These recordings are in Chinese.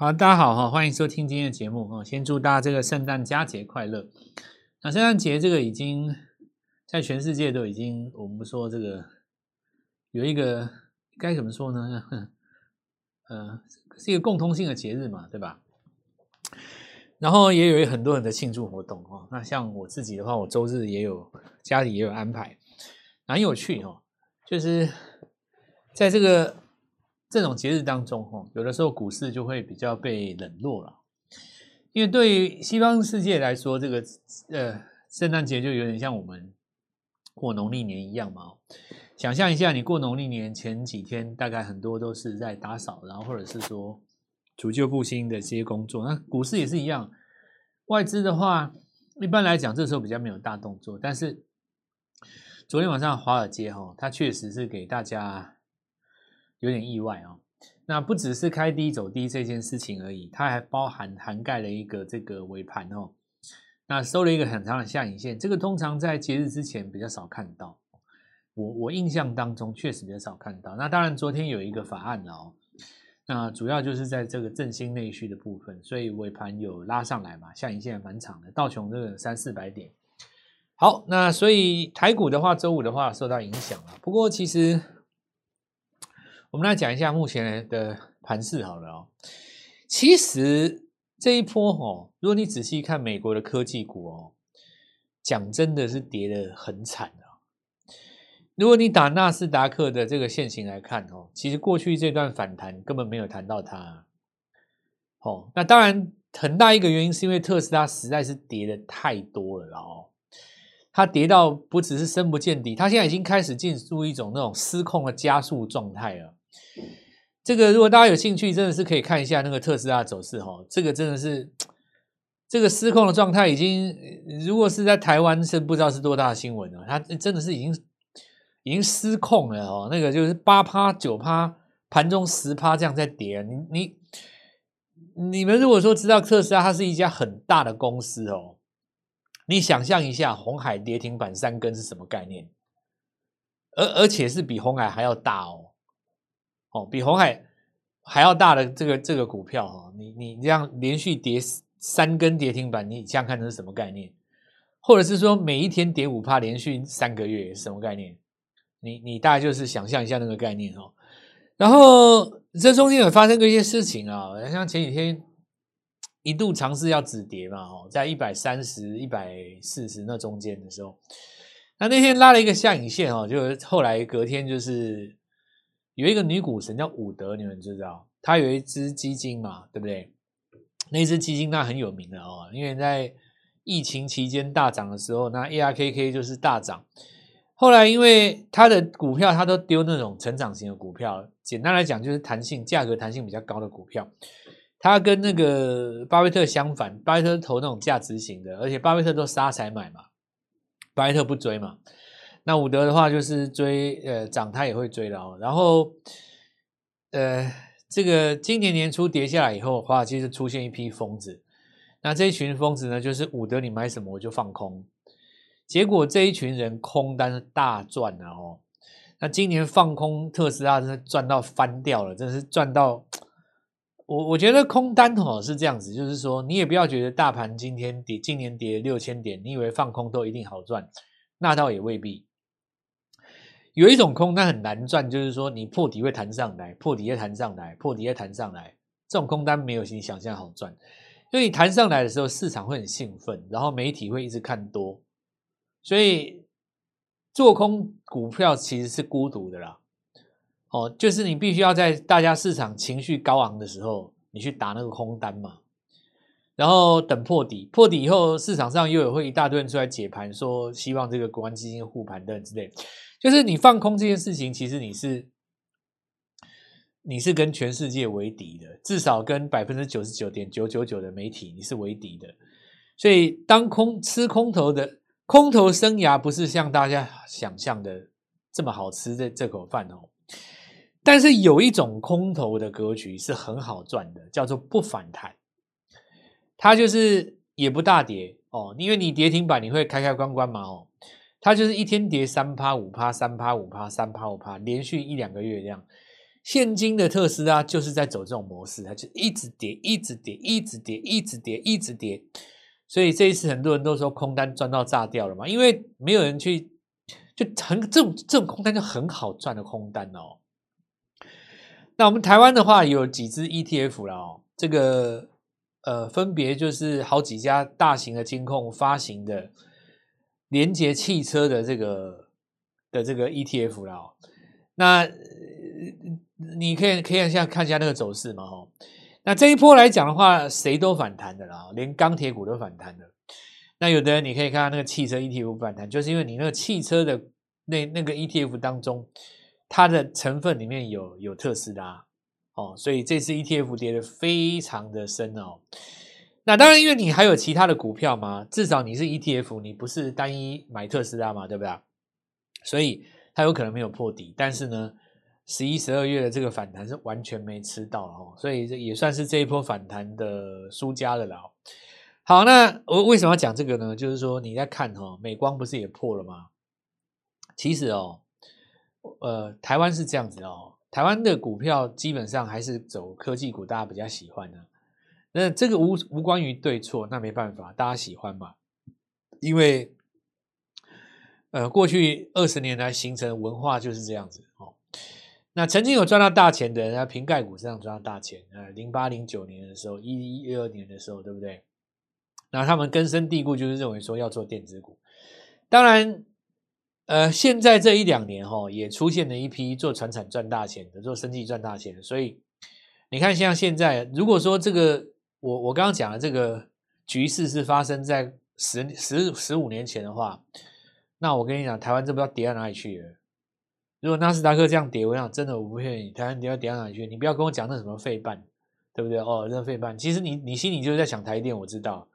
好，大家好哈，欢迎收听今天的节目哈。先祝大家这个圣诞佳节快乐。那圣诞节这个已经在全世界都已经，我们说这个有一个该怎么说呢？呃，是一个共通性的节日嘛，对吧？然后也有很多人的庆祝活动哈。那像我自己的话，我周日也有家里也有安排，蛮有趣哈。就是在这个。这种节日当中，哈，有的时候股市就会比较被冷落了，因为对于西方世界来说，这个呃圣诞节就有点像我们过农历年一样嘛。想象一下，你过农历年前几天，大概很多都是在打扫，然后或者是说除旧布新的这些工作。那股市也是一样，外资的话，一般来讲，这时候比较没有大动作。但是昨天晚上华尔街哈，它确实是给大家。有点意外哦，那不只是开低走低这件事情而已，它还包含涵盖了一个这个尾盘哦，那收了一个很长的下影线，这个通常在节日之前比较少看到，我我印象当中确实比较少看到。那当然昨天有一个法案了哦，那主要就是在这个振兴内需的部分，所以尾盘有拉上来嘛，下影线蛮长的，道琼这个三四百点。好，那所以台股的话，周五的话受到影响了，不过其实。我们来讲一下目前的盘势好了哦。其实这一波哦，如果你仔细看美国的科技股哦，讲真的是跌得很惨啊。如果你打纳斯达克的这个线型来看哦，其实过去这段反弹根本没有谈到它。哦，那当然很大一个原因是因为特斯拉实在是跌得太多了哦。它跌到不只是深不见底，它现在已经开始进入一种那种失控的加速状态了。这个如果大家有兴趣，真的是可以看一下那个特斯拉走势哈。这个真的是这个失控的状态，已经如果是在台湾是不知道是多大的新闻了。它真的是已经已经失控了哦。那个就是八趴九趴，盘中十趴这样在跌。你你你们如果说知道特斯拉它是一家很大的公司哦，你想象一下红海跌停板三根是什么概念？而而且是比红海还要大哦。哦，比红海还要大的这个这个股票哈，你你这样连续跌三根跌停板，你这样看这是什么概念？或者是说每一天跌五趴，连续三个月什么概念？你你大概就是想象一下那个概念哦。然后这中间有发生过一些事情啊，像前几天一度尝试要止跌嘛，哦，在一百三十、一百四十那中间的时候，那那天拉了一个下影线哦，就后来隔天就是。有一个女股神叫伍德，你们知道？她有一支基金嘛，对不对？那支基金那很有名的哦，因为在疫情期间大涨的时候，那 ARKK 就是大涨。后来因为他的股票，他都丢那种成长型的股票，简单来讲就是弹性价格弹性比较高的股票。他跟那个巴菲特相反，巴菲特投那种价值型的，而且巴菲特都杀才买嘛，巴菲特不追嘛。那伍德的话就是追，呃，涨他也会追的哦。然后，呃，这个今年年初跌下来以后，的话，其实出现一批疯子。那这一群疯子呢，就是伍德你买什么我就放空。结果这一群人空单大赚了哦。那今年放空特斯拉真的赚到翻掉了，真是赚到。我我觉得空单哦是这样子，就是说你也不要觉得大盘今天跌，今年跌六千点，你以为放空都一定好赚，那倒也未必。有一种空单很难赚，就是说你破底会弹上来，破底会弹上来，破底会弹上来，这种空单没有你想象好赚。因为你弹上来的时候，市场会很兴奋，然后媒体会一直看多，所以做空股票其实是孤独的啦。哦，就是你必须要在大家市场情绪高昂的时候，你去打那个空单嘛，然后等破底，破底以后市场上又有会一大堆人出来解盘，说希望这个国安基金护盘等之类。就是你放空这件事情，其实你是你是跟全世界为敌的，至少跟百分之九十九点九九九的媒体你是为敌的。所以，当空吃空头的空头生涯不是像大家想象的这么好吃的这口饭哦。但是有一种空头的格局是很好赚的，叫做不反弹，它就是也不大跌哦，因为你跌停板你会开开关关嘛哦。它就是一天跌三趴五趴三趴五趴三趴五趴，连续一两个月这样。现今的特斯拉就是在走这种模式，它就一直跌，一直跌，一直跌，一直跌，一直跌。所以这一次很多人都说空单赚到炸掉了嘛，因为没有人去，就很这种这种空单就很好赚的空单哦。那我们台湾的话有几只 ETF 了哦，这个呃分别就是好几家大型的金控发行的连接汽车的这个的这个 ETF 了哦。那你可以可以看一下看一下那个走势嘛哈。那这一波来讲的话，谁都反弹的啦，连钢铁股都反弹的。那有的人你可以看到那个汽车 ETF 反弹，就是因为你那个汽车的那那个 ETF 当中，它的成分里面有有特斯拉哦，所以这次 ETF 跌得非常的深哦。那当然，因为你还有其他的股票嘛，至少你是 ETF，你不是单一买特斯拉嘛，对不对？所以它有可能没有破底，但是呢。十一、十二月的这个反弹是完全没吃到哦，所以这也算是这一波反弹的输家了啦。好，那我为什么要讲这个呢？就是说你在看哈，美光不是也破了吗？其实哦，呃，台湾是这样子哦，台湾的股票基本上还是走科技股，大家比较喜欢的。那这个无无关于对错，那没办法，大家喜欢嘛，因为呃，过去二十年来形成文化就是这样子哦。那曾经有赚到大钱的人，在瓶盖股上赚到大钱，呃，零八零九年的时候，一一一二年的时候，对不对？那他们根深蒂固就是认为说要做电子股。当然，呃，现在这一两年哈、哦，也出现了一批做传产赚大钱的，做生技赚大钱的。所以你看，像现在，如果说这个我我刚刚讲的这个局势是发生在十十十五年前的话，那我跟你讲，台湾这不知道跌到哪里去了。如果纳斯达克这样跌，我想真的我不骗你，台湾跌要跌到哪里去？你不要跟我讲那什么费半，对不对？哦，那费半，其实你你心里就是在想台电，我知道。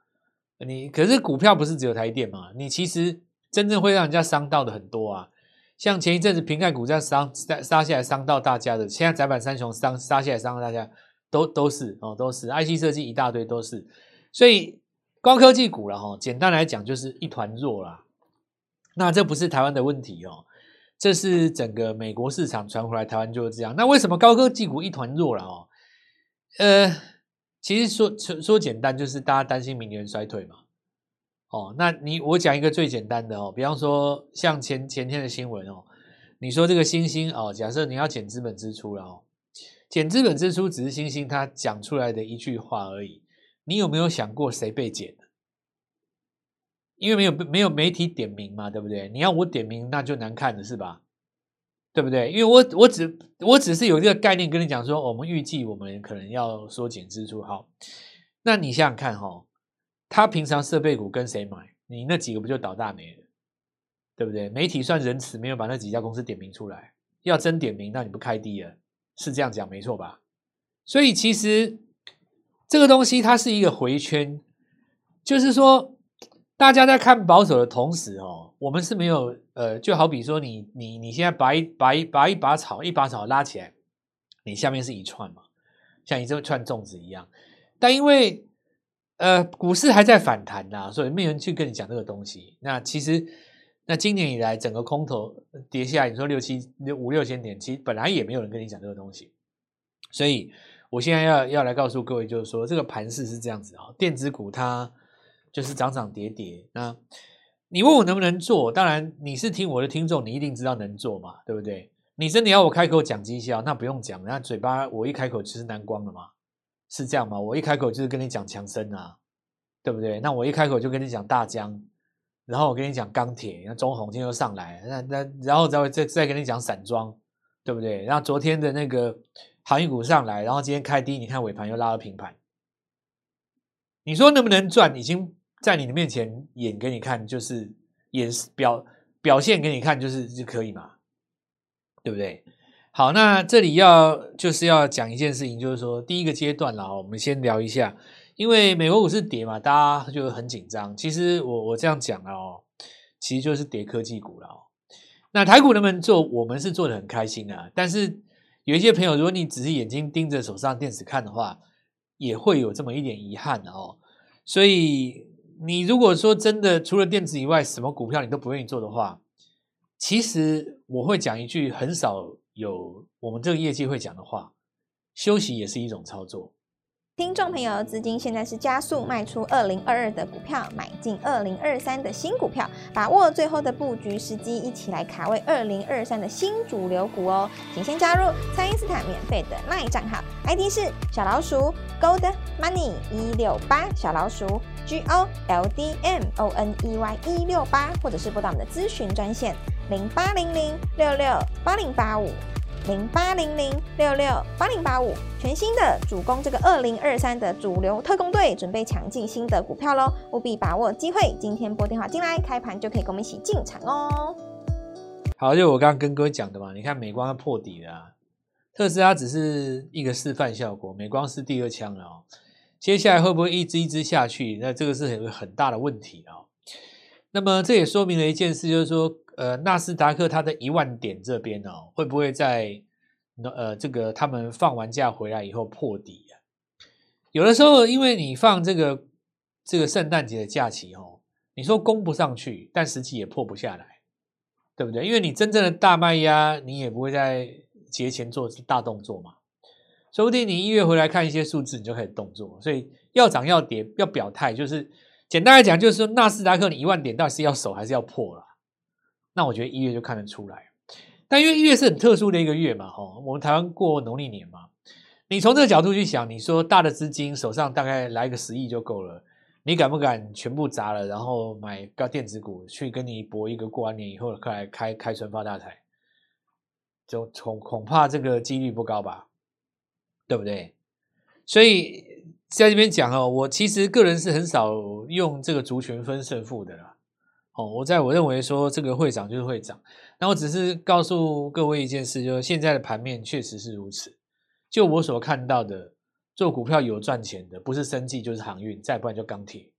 你可是股票不是只有台电嘛？你其实真正会让人家伤到的很多啊。像前一阵子瓶盖股这样伤杀杀下来伤到大家的，现在载板三雄伤杀下来伤到大家，都都是哦，都是 IC 设计一大堆都是。所以高科技股了哈，简单来讲就是一团弱啦。那这不是台湾的问题哦。这是整个美国市场传回来，台湾就是这样。那为什么高科技股一团弱了哦？呃，其实说说简单，就是大家担心明年衰退嘛。哦，那你我讲一个最简单的哦，比方说像前前天的新闻哦，你说这个新兴哦，假设你要减资本支出了哦，减资本支出只是星星他讲出来的一句话而已。你有没有想过谁被减？因为没有没有媒体点名嘛，对不对？你要我点名，那就难看了，是吧？对不对？因为我我只我只是有这个概念跟你讲说，我们预计我们可能要缩减支出。好，那你想想看哈、哦，他平常设备股跟谁买？你那几个不就倒大霉了？对不对？媒体算仁慈，没有把那几家公司点名出来。要真点名，那你不开低了？是这样讲没错吧？所以其实这个东西它是一个回圈，就是说。大家在看保守的同时，哦，我们是没有，呃，就好比说你，你你现在拔一拔一拔一把草，一把草拉起来，你下面是一串嘛，像一这串粽子一样。但因为，呃，股市还在反弹呐，所以没有人去跟你讲这个东西。那其实，那今年以来整个空头跌下来，你说六七六五六千点，其实本来也没有人跟你讲这个东西。所以我现在要要来告诉各位，就是说这个盘势是这样子啊，电子股它。就是涨涨跌跌，那你问我能不能做？当然，你是听我的听众，你一定知道能做嘛，对不对？你真的要我开口讲绩效，那不用讲，那嘴巴我一开口就是难光了嘛，是这样吗？我一开口就是跟你讲强生啊，对不对？那我一开口就跟你讲大江，然后我跟你讲钢铁，那中鸿今天又上来，那那然后再再再跟你讲散装，对不对？然后昨天的那个航运股上来，然后今天开低，你看尾盘又拉到平盘，你说能不能赚？已经。在你的面前演给你看，就是演表表现给你看，就是就可以嘛，对不对？好，那这里要就是要讲一件事情，就是说第一个阶段了，我们先聊一下，因为美国股市跌嘛，大家就很紧张。其实我我这样讲哦，其实就是跌科技股了哦。那台股能不能做？我们是做的很开心啊。但是有一些朋友，如果你只是眼睛盯着手上电子看的话，也会有这么一点遗憾的哦。所以。你如果说真的除了电子以外，什么股票你都不愿意做的话，其实我会讲一句很少有我们这个业界会讲的话，休息也是一种操作。听众朋友，资金现在是加速卖出二零二二的股票，买进二零二三的新股票，把握最后的布局时机，一起来卡位二零二三的新主流股哦！请先加入蔡因斯坦免费的 LINE 账号，ID 是小老鼠 Gold Money 一六八，小老鼠 G O L D M O N E Y 一六八，或者是拨打我们的咨询专线零八零零六六八零八五。零八零零六六八零八五，全新的主攻这个二零二三的主流特工队，准备抢进新的股票喽！务必把握机会，今天拨电话进来，开盘就可以跟我们一起进场哦。好，就我刚刚跟各位讲的嘛，你看美光要破底了，特斯拉只是一个示范效果，美光是第二枪了哦。接下来会不会一支一支下去？那这个是很很大的问题哦。那么这也说明了一件事，就是说。呃，纳斯达克它的一万点这边哦，会不会在呃这个他们放完假回来以后破底啊？有的时候，因为你放这个这个圣诞节的假期哦，你说攻不上去，但实际也破不下来，对不对？因为你真正的大卖压，你也不会在节前做大动作嘛。说不定你一月回来看一些数字，你就开始动作。所以要涨要跌要表态，就是简单来讲，就是说纳斯达克你一万点到底是要守还是要破了？那我觉得一月就看得出来，但因为一月是很特殊的一个月嘛，吼，我们台湾过农历年嘛，你从这个角度去想，你说大的资金手上大概来个十亿就够了，你敢不敢全部砸了，然后买个电子股去跟你搏一个过完年以后开开开春发大财？就恐恐怕这个几率不高吧，对不对？所以在这边讲哦，我其实个人是很少用这个族群分胜负的啦。哦，我在我认为说这个会涨就是会涨，那我只是告诉各位一件事，就是现在的盘面确实是如此。就我所看到的，做股票有赚钱的，不是生计就是航运，再不然就钢铁。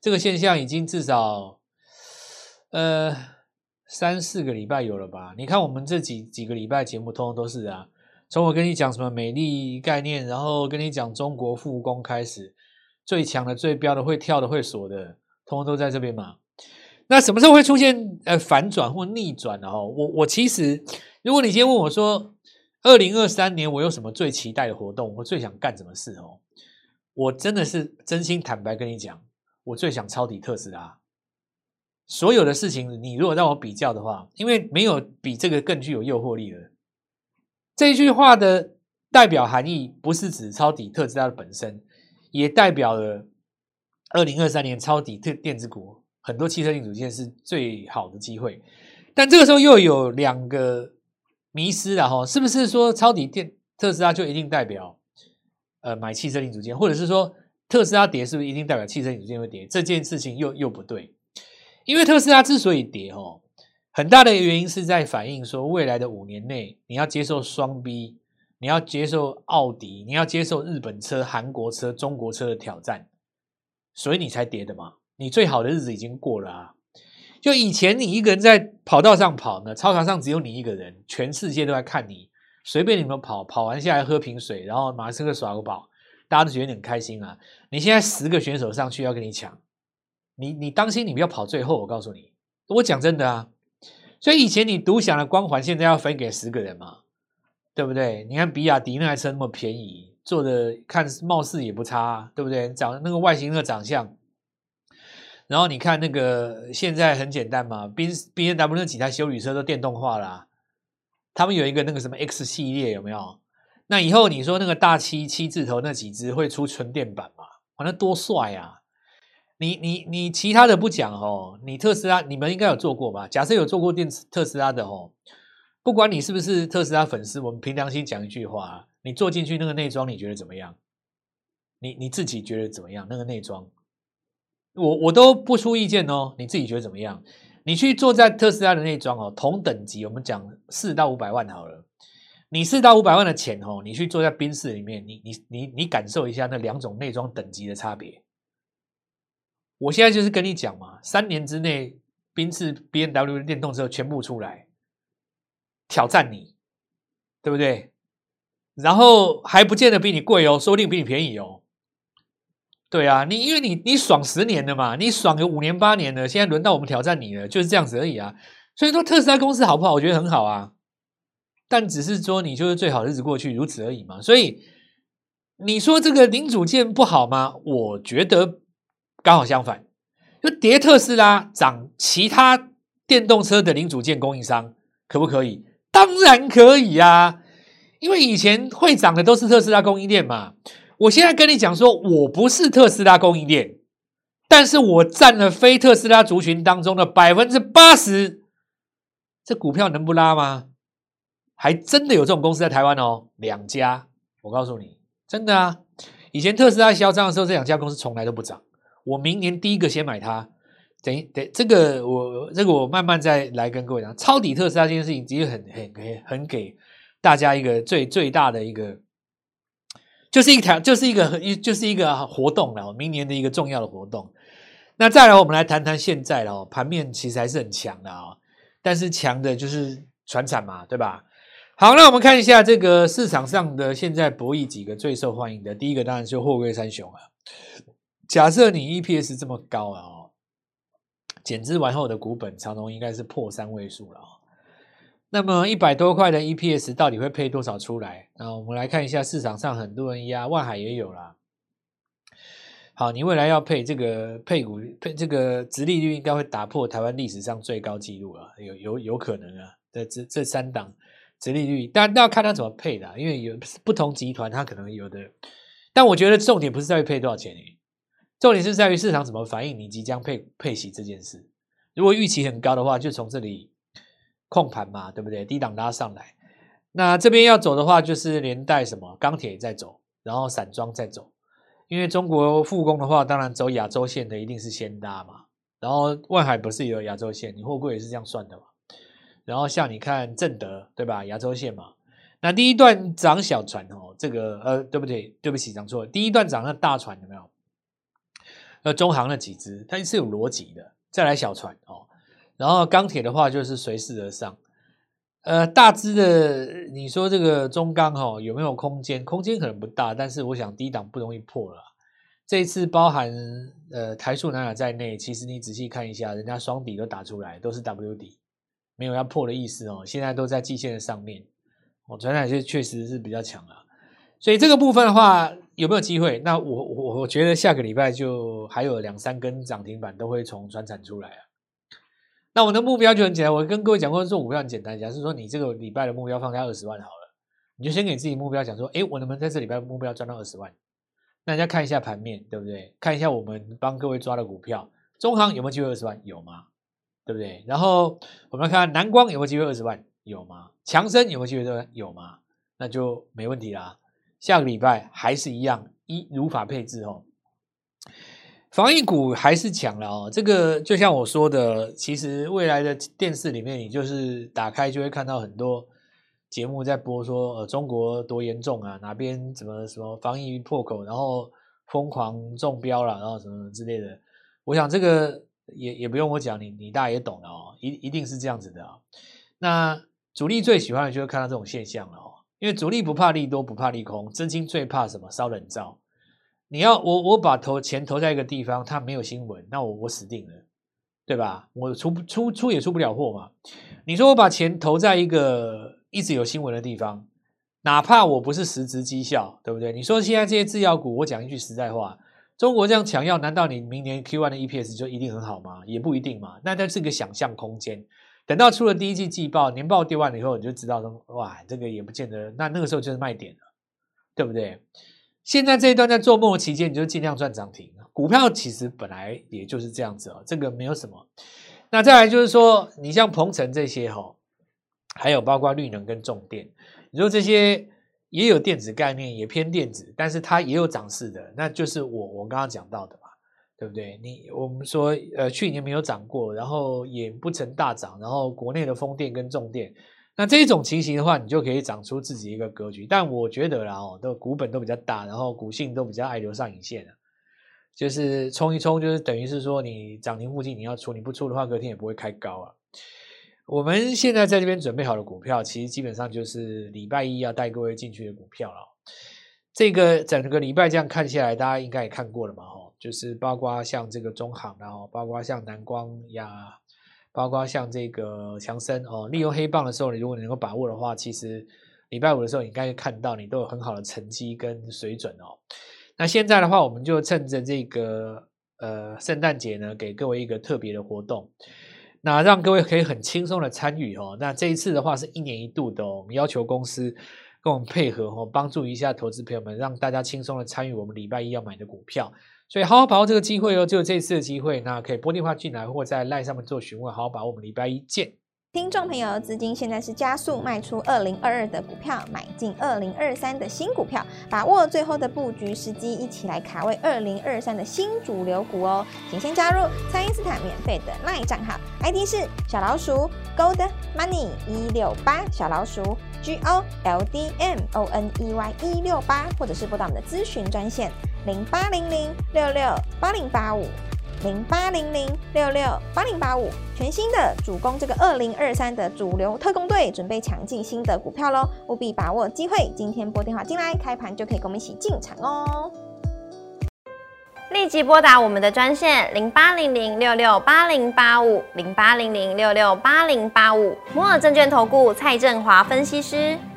这个现象已经至少呃三四个礼拜有了吧？你看我们这几几个礼拜节目，通通都是啊。从我跟你讲什么美丽概念，然后跟你讲中国复工开始，最强的、最标的、会跳的、会锁的，通通都在这边嘛。那什么时候会出现呃反转或逆转呢？哈，我我其实，如果你今天问我说，二零二三年我有什么最期待的活动，我最想干什么事哦？我真的是真心坦白跟你讲，我最想抄底特斯拉。所有的事情，你如果让我比较的话，因为没有比这个更具有诱惑力了。这句话的代表含义，不是指抄底特斯拉的本身，也代表了二零二三年抄底特电子股。很多汽车零组件是最好的机会，但这个时候又有两个迷失了哈，是不是说抄底电特斯拉就一定代表呃买汽车零组件，或者是说特斯拉跌是不是一定代表汽车零组件会跌？这件事情又又不对，因为特斯拉之所以跌哈，很大的原因是在反映说未来的五年内你要接受双 B，你要接受奥迪，你要接受日本车、韩国车、中国车的挑战，所以你才跌的嘛。你最好的日子已经过了啊！就以前你一个人在跑道上跑呢，操场上只有你一个人，全世界都在看你，随便你们跑，跑完下来喝瓶水，然后马斯克耍个宝，大家都觉得你很开心啊！你现在十个选手上去要跟你抢，你你当心你不要跑最后，我告诉你，我讲真的啊！所以以前你独享的光环，现在要分给十个人嘛，对不对？你看比亚迪那台车那么便宜，做的看貌似也不差，对不对？长那个外形那个长相。然后你看那个现在很简单嘛，B B M W 那几台修旅车都电动化了啊，他们有一个那个什么 X 系列有没有？那以后你说那个大七七字头那几只会出纯电版嘛？哇，那多帅啊！你你你其他的不讲哦，你特斯拉你们应该有做过吧？假设有做过电特斯拉的哦，不管你是不是特斯拉粉丝，我们凭良心讲一句话，你坐进去那个内装你觉得怎么样？你你自己觉得怎么样？那个内装？我我都不出意见哦，你自己觉得怎么样？你去坐在特斯拉的内装哦，同等级，我们讲四到五百万好了。你四到五百万的钱哦，你去坐在宾士里面，你你你你感受一下那两种内装等级的差别。我现在就是跟你讲嘛，三年之内宾士 B N W 的电动车全部出来挑战你，对不对？然后还不见得比你贵哦，说不定比你便宜哦。对啊，你因为你你爽十年了嘛，你爽个五年八年了，现在轮到我们挑战你了，就是这样子而已啊。所以说特斯拉公司好不好？我觉得很好啊。但只是说你就是最好日子过去如此而已嘛。所以你说这个零组件不好吗？我觉得刚好相反，就跌特斯拉涨其他电动车的零组件供应商可不可以？当然可以啊，因为以前会涨的都是特斯拉供应链嘛。我现在跟你讲说，我不是特斯拉供应链，但是我占了非特斯拉族群当中的百分之八十，这股票能不拉吗？还真的有这种公司在台湾哦，两家，我告诉你，真的啊。以前特斯拉嚣张的时候，这两家公司从来都不涨。我明年第一个先买它。等于等这个我这个我慢慢再来跟各位讲，抄底特斯拉这件事情，其实很很很很给大家一个最最大的一个。就是一条，就是一个，一就是一个活动了。明年的一个重要的活动。那再来，我们来谈谈现在了。盘面其实还是很强的啊，但是强的就是传产嘛，对吧？好，那我们看一下这个市场上的现在博弈几个最受欢迎的。第一个当然是货柜三雄啊。假设你 EPS 这么高啊，减资完后的股本长荣应该是破三位数了。那么一百多块的 EPS 到底会配多少出来？那我们来看一下市场上很多人压，万海也有啦。好，你未来要配这个配股配这个殖利率应该会打破台湾历史上最高纪录啊，有有有可能啊。这这这三档殖利率，但那要看它怎么配的，因为有不同集团它可能有的。但我觉得重点不是在于配多少钱，重点是在于市场怎么反应你即将配配息这件事。如果预期很高的话，就从这里。控盘嘛，对不对？低档拉上来，那这边要走的话，就是连带什么钢铁在走，然后散装在走。因为中国复工的话，当然走亚洲线的一定是先搭嘛。然后万海不是也有亚洲线，你货柜也是这样算的嘛。然后像你看正德，对吧？亚洲线嘛。那第一段涨小船哦，这个呃，对不对？对不起，讲错了。第一段涨那大船有没有？呃，中航那几只，它是有逻辑的。再来小船哦。然后钢铁的话就是随势而上，呃，大支的你说这个中钢哈、哦、有没有空间？空间可能不大，但是我想低档不容易破了。这一次包含呃台塑、南亚在内，其实你仔细看一下，人家双底都打出来，都是 W 底，没有要破的意思哦。现在都在季线的上面，哦，传产就确实是比较强了。所以这个部分的话有没有机会？那我我我觉得下个礼拜就还有两三根涨停板都会从传产出来啊。那我的目标就很简单，我跟各位讲过，做股票很简单，假设说你这个礼拜的目标放在二十万好了，你就先给自己目标讲说，哎，我能不能在这礼拜目标赚到二十万？那大家看一下盘面，对不对？看一下我们帮各位抓的股票，中航有没有机会二十万？有吗？对不对？然后我们看南光有没有机会二十万？有吗？强生有没有机会二十万？有吗？那就没问题啦。下个礼拜还是一样，一如法配置哦。防疫股还是强了哦，这个就像我说的，其实未来的电视里面，你就是打开就会看到很多节目在播说，呃中国多严重啊，哪边怎么什么防疫破口，然后疯狂中标了，然后什么什么之类的。我想这个也也不用我讲，你你大家也懂了哦，一一定是这样子的啊。那主力最喜欢的就是看到这种现象了哦，因为主力不怕利多，不怕利空，真金最怕什么？烧冷灶。你要我我把投钱投在一个地方，它没有新闻，那我我死定了，对吧？我出出出也出不了货嘛。你说我把钱投在一个一直有新闻的地方，哪怕我不是实质绩效，对不对？你说现在这些制药股，我讲一句实在话，中国这样抢药，难道你明年 Q1 的 EPS 就一定很好吗？也不一定嘛。那它是个想象空间。等到出了第一季季报，年报丢完了以后，你就知道说，哇，这个也不见得。那那个时候就是卖点了，对不对？现在这一段在做梦的期间，你就尽量赚涨停。股票其实本来也就是这样子哦，这个没有什么。那再来就是说，你像鹏程这些哈，还有包括绿能跟重电，你说这些也有电子概念，也偏电子，但是它也有涨势的，那就是我我刚刚讲到的嘛，对不对？你我们说呃去年没有涨过，然后也不曾大涨，然后国内的风电跟重电。那这种情形的话，你就可以长出自己一个格局。但我觉得啦，哦，都股本都比较大，然后股性都比较爱留上影线啊，就是冲一冲，就是等于是说你涨停附近你要出，你不出的话，隔天也不会开高啊。我们现在在这边准备好的股票，其实基本上就是礼拜一要带各位进去的股票了。这个整个礼拜这样看下来，大家应该也看过了嘛，哦，就是包括像这个中航，然后包括像南光呀。包括像这个强生哦，利用黑棒的时候，你如果能够把握的话，其实礼拜五的时候你应该看到你都有很好的成绩跟水准哦。那现在的话，我们就趁着这个呃圣诞节呢，给各位一个特别的活动，那让各位可以很轻松的参与哦。那这一次的话是一年一度的哦，我们要求公司跟我们配合哦，帮助一下投资朋友们，让大家轻松的参与我们礼拜一要买的股票。所以好好把握这个机会哦，就这次的机会，那可以拨电话进来，或在 LINE 上面做询问。好好把握我们礼拜一见。听众朋友，资金现在是加速卖出二零二二的股票，买进二零二三的新股票，把握最后的布局时机，一起来卡位二零二三的新主流股哦。请先加入蔡因斯坦免费的 LINE 账号，ID 是小老鼠 Gold Money 一六八，小老鼠 G O L D M O N E Y 一六八，或者是拨打我们的咨询专线零八零零六六八零八五。零八零零六六八零八五，全新的主攻这个二零二三的主流特工队，准备抢进新的股票喽！务必把握机会，今天拨电话进来，开盘就可以跟我们一起进场哦！立即拨打我们的专线零八零零六六八零八五零八零零六六八零八五，摩尔证券投顾蔡振华分析师。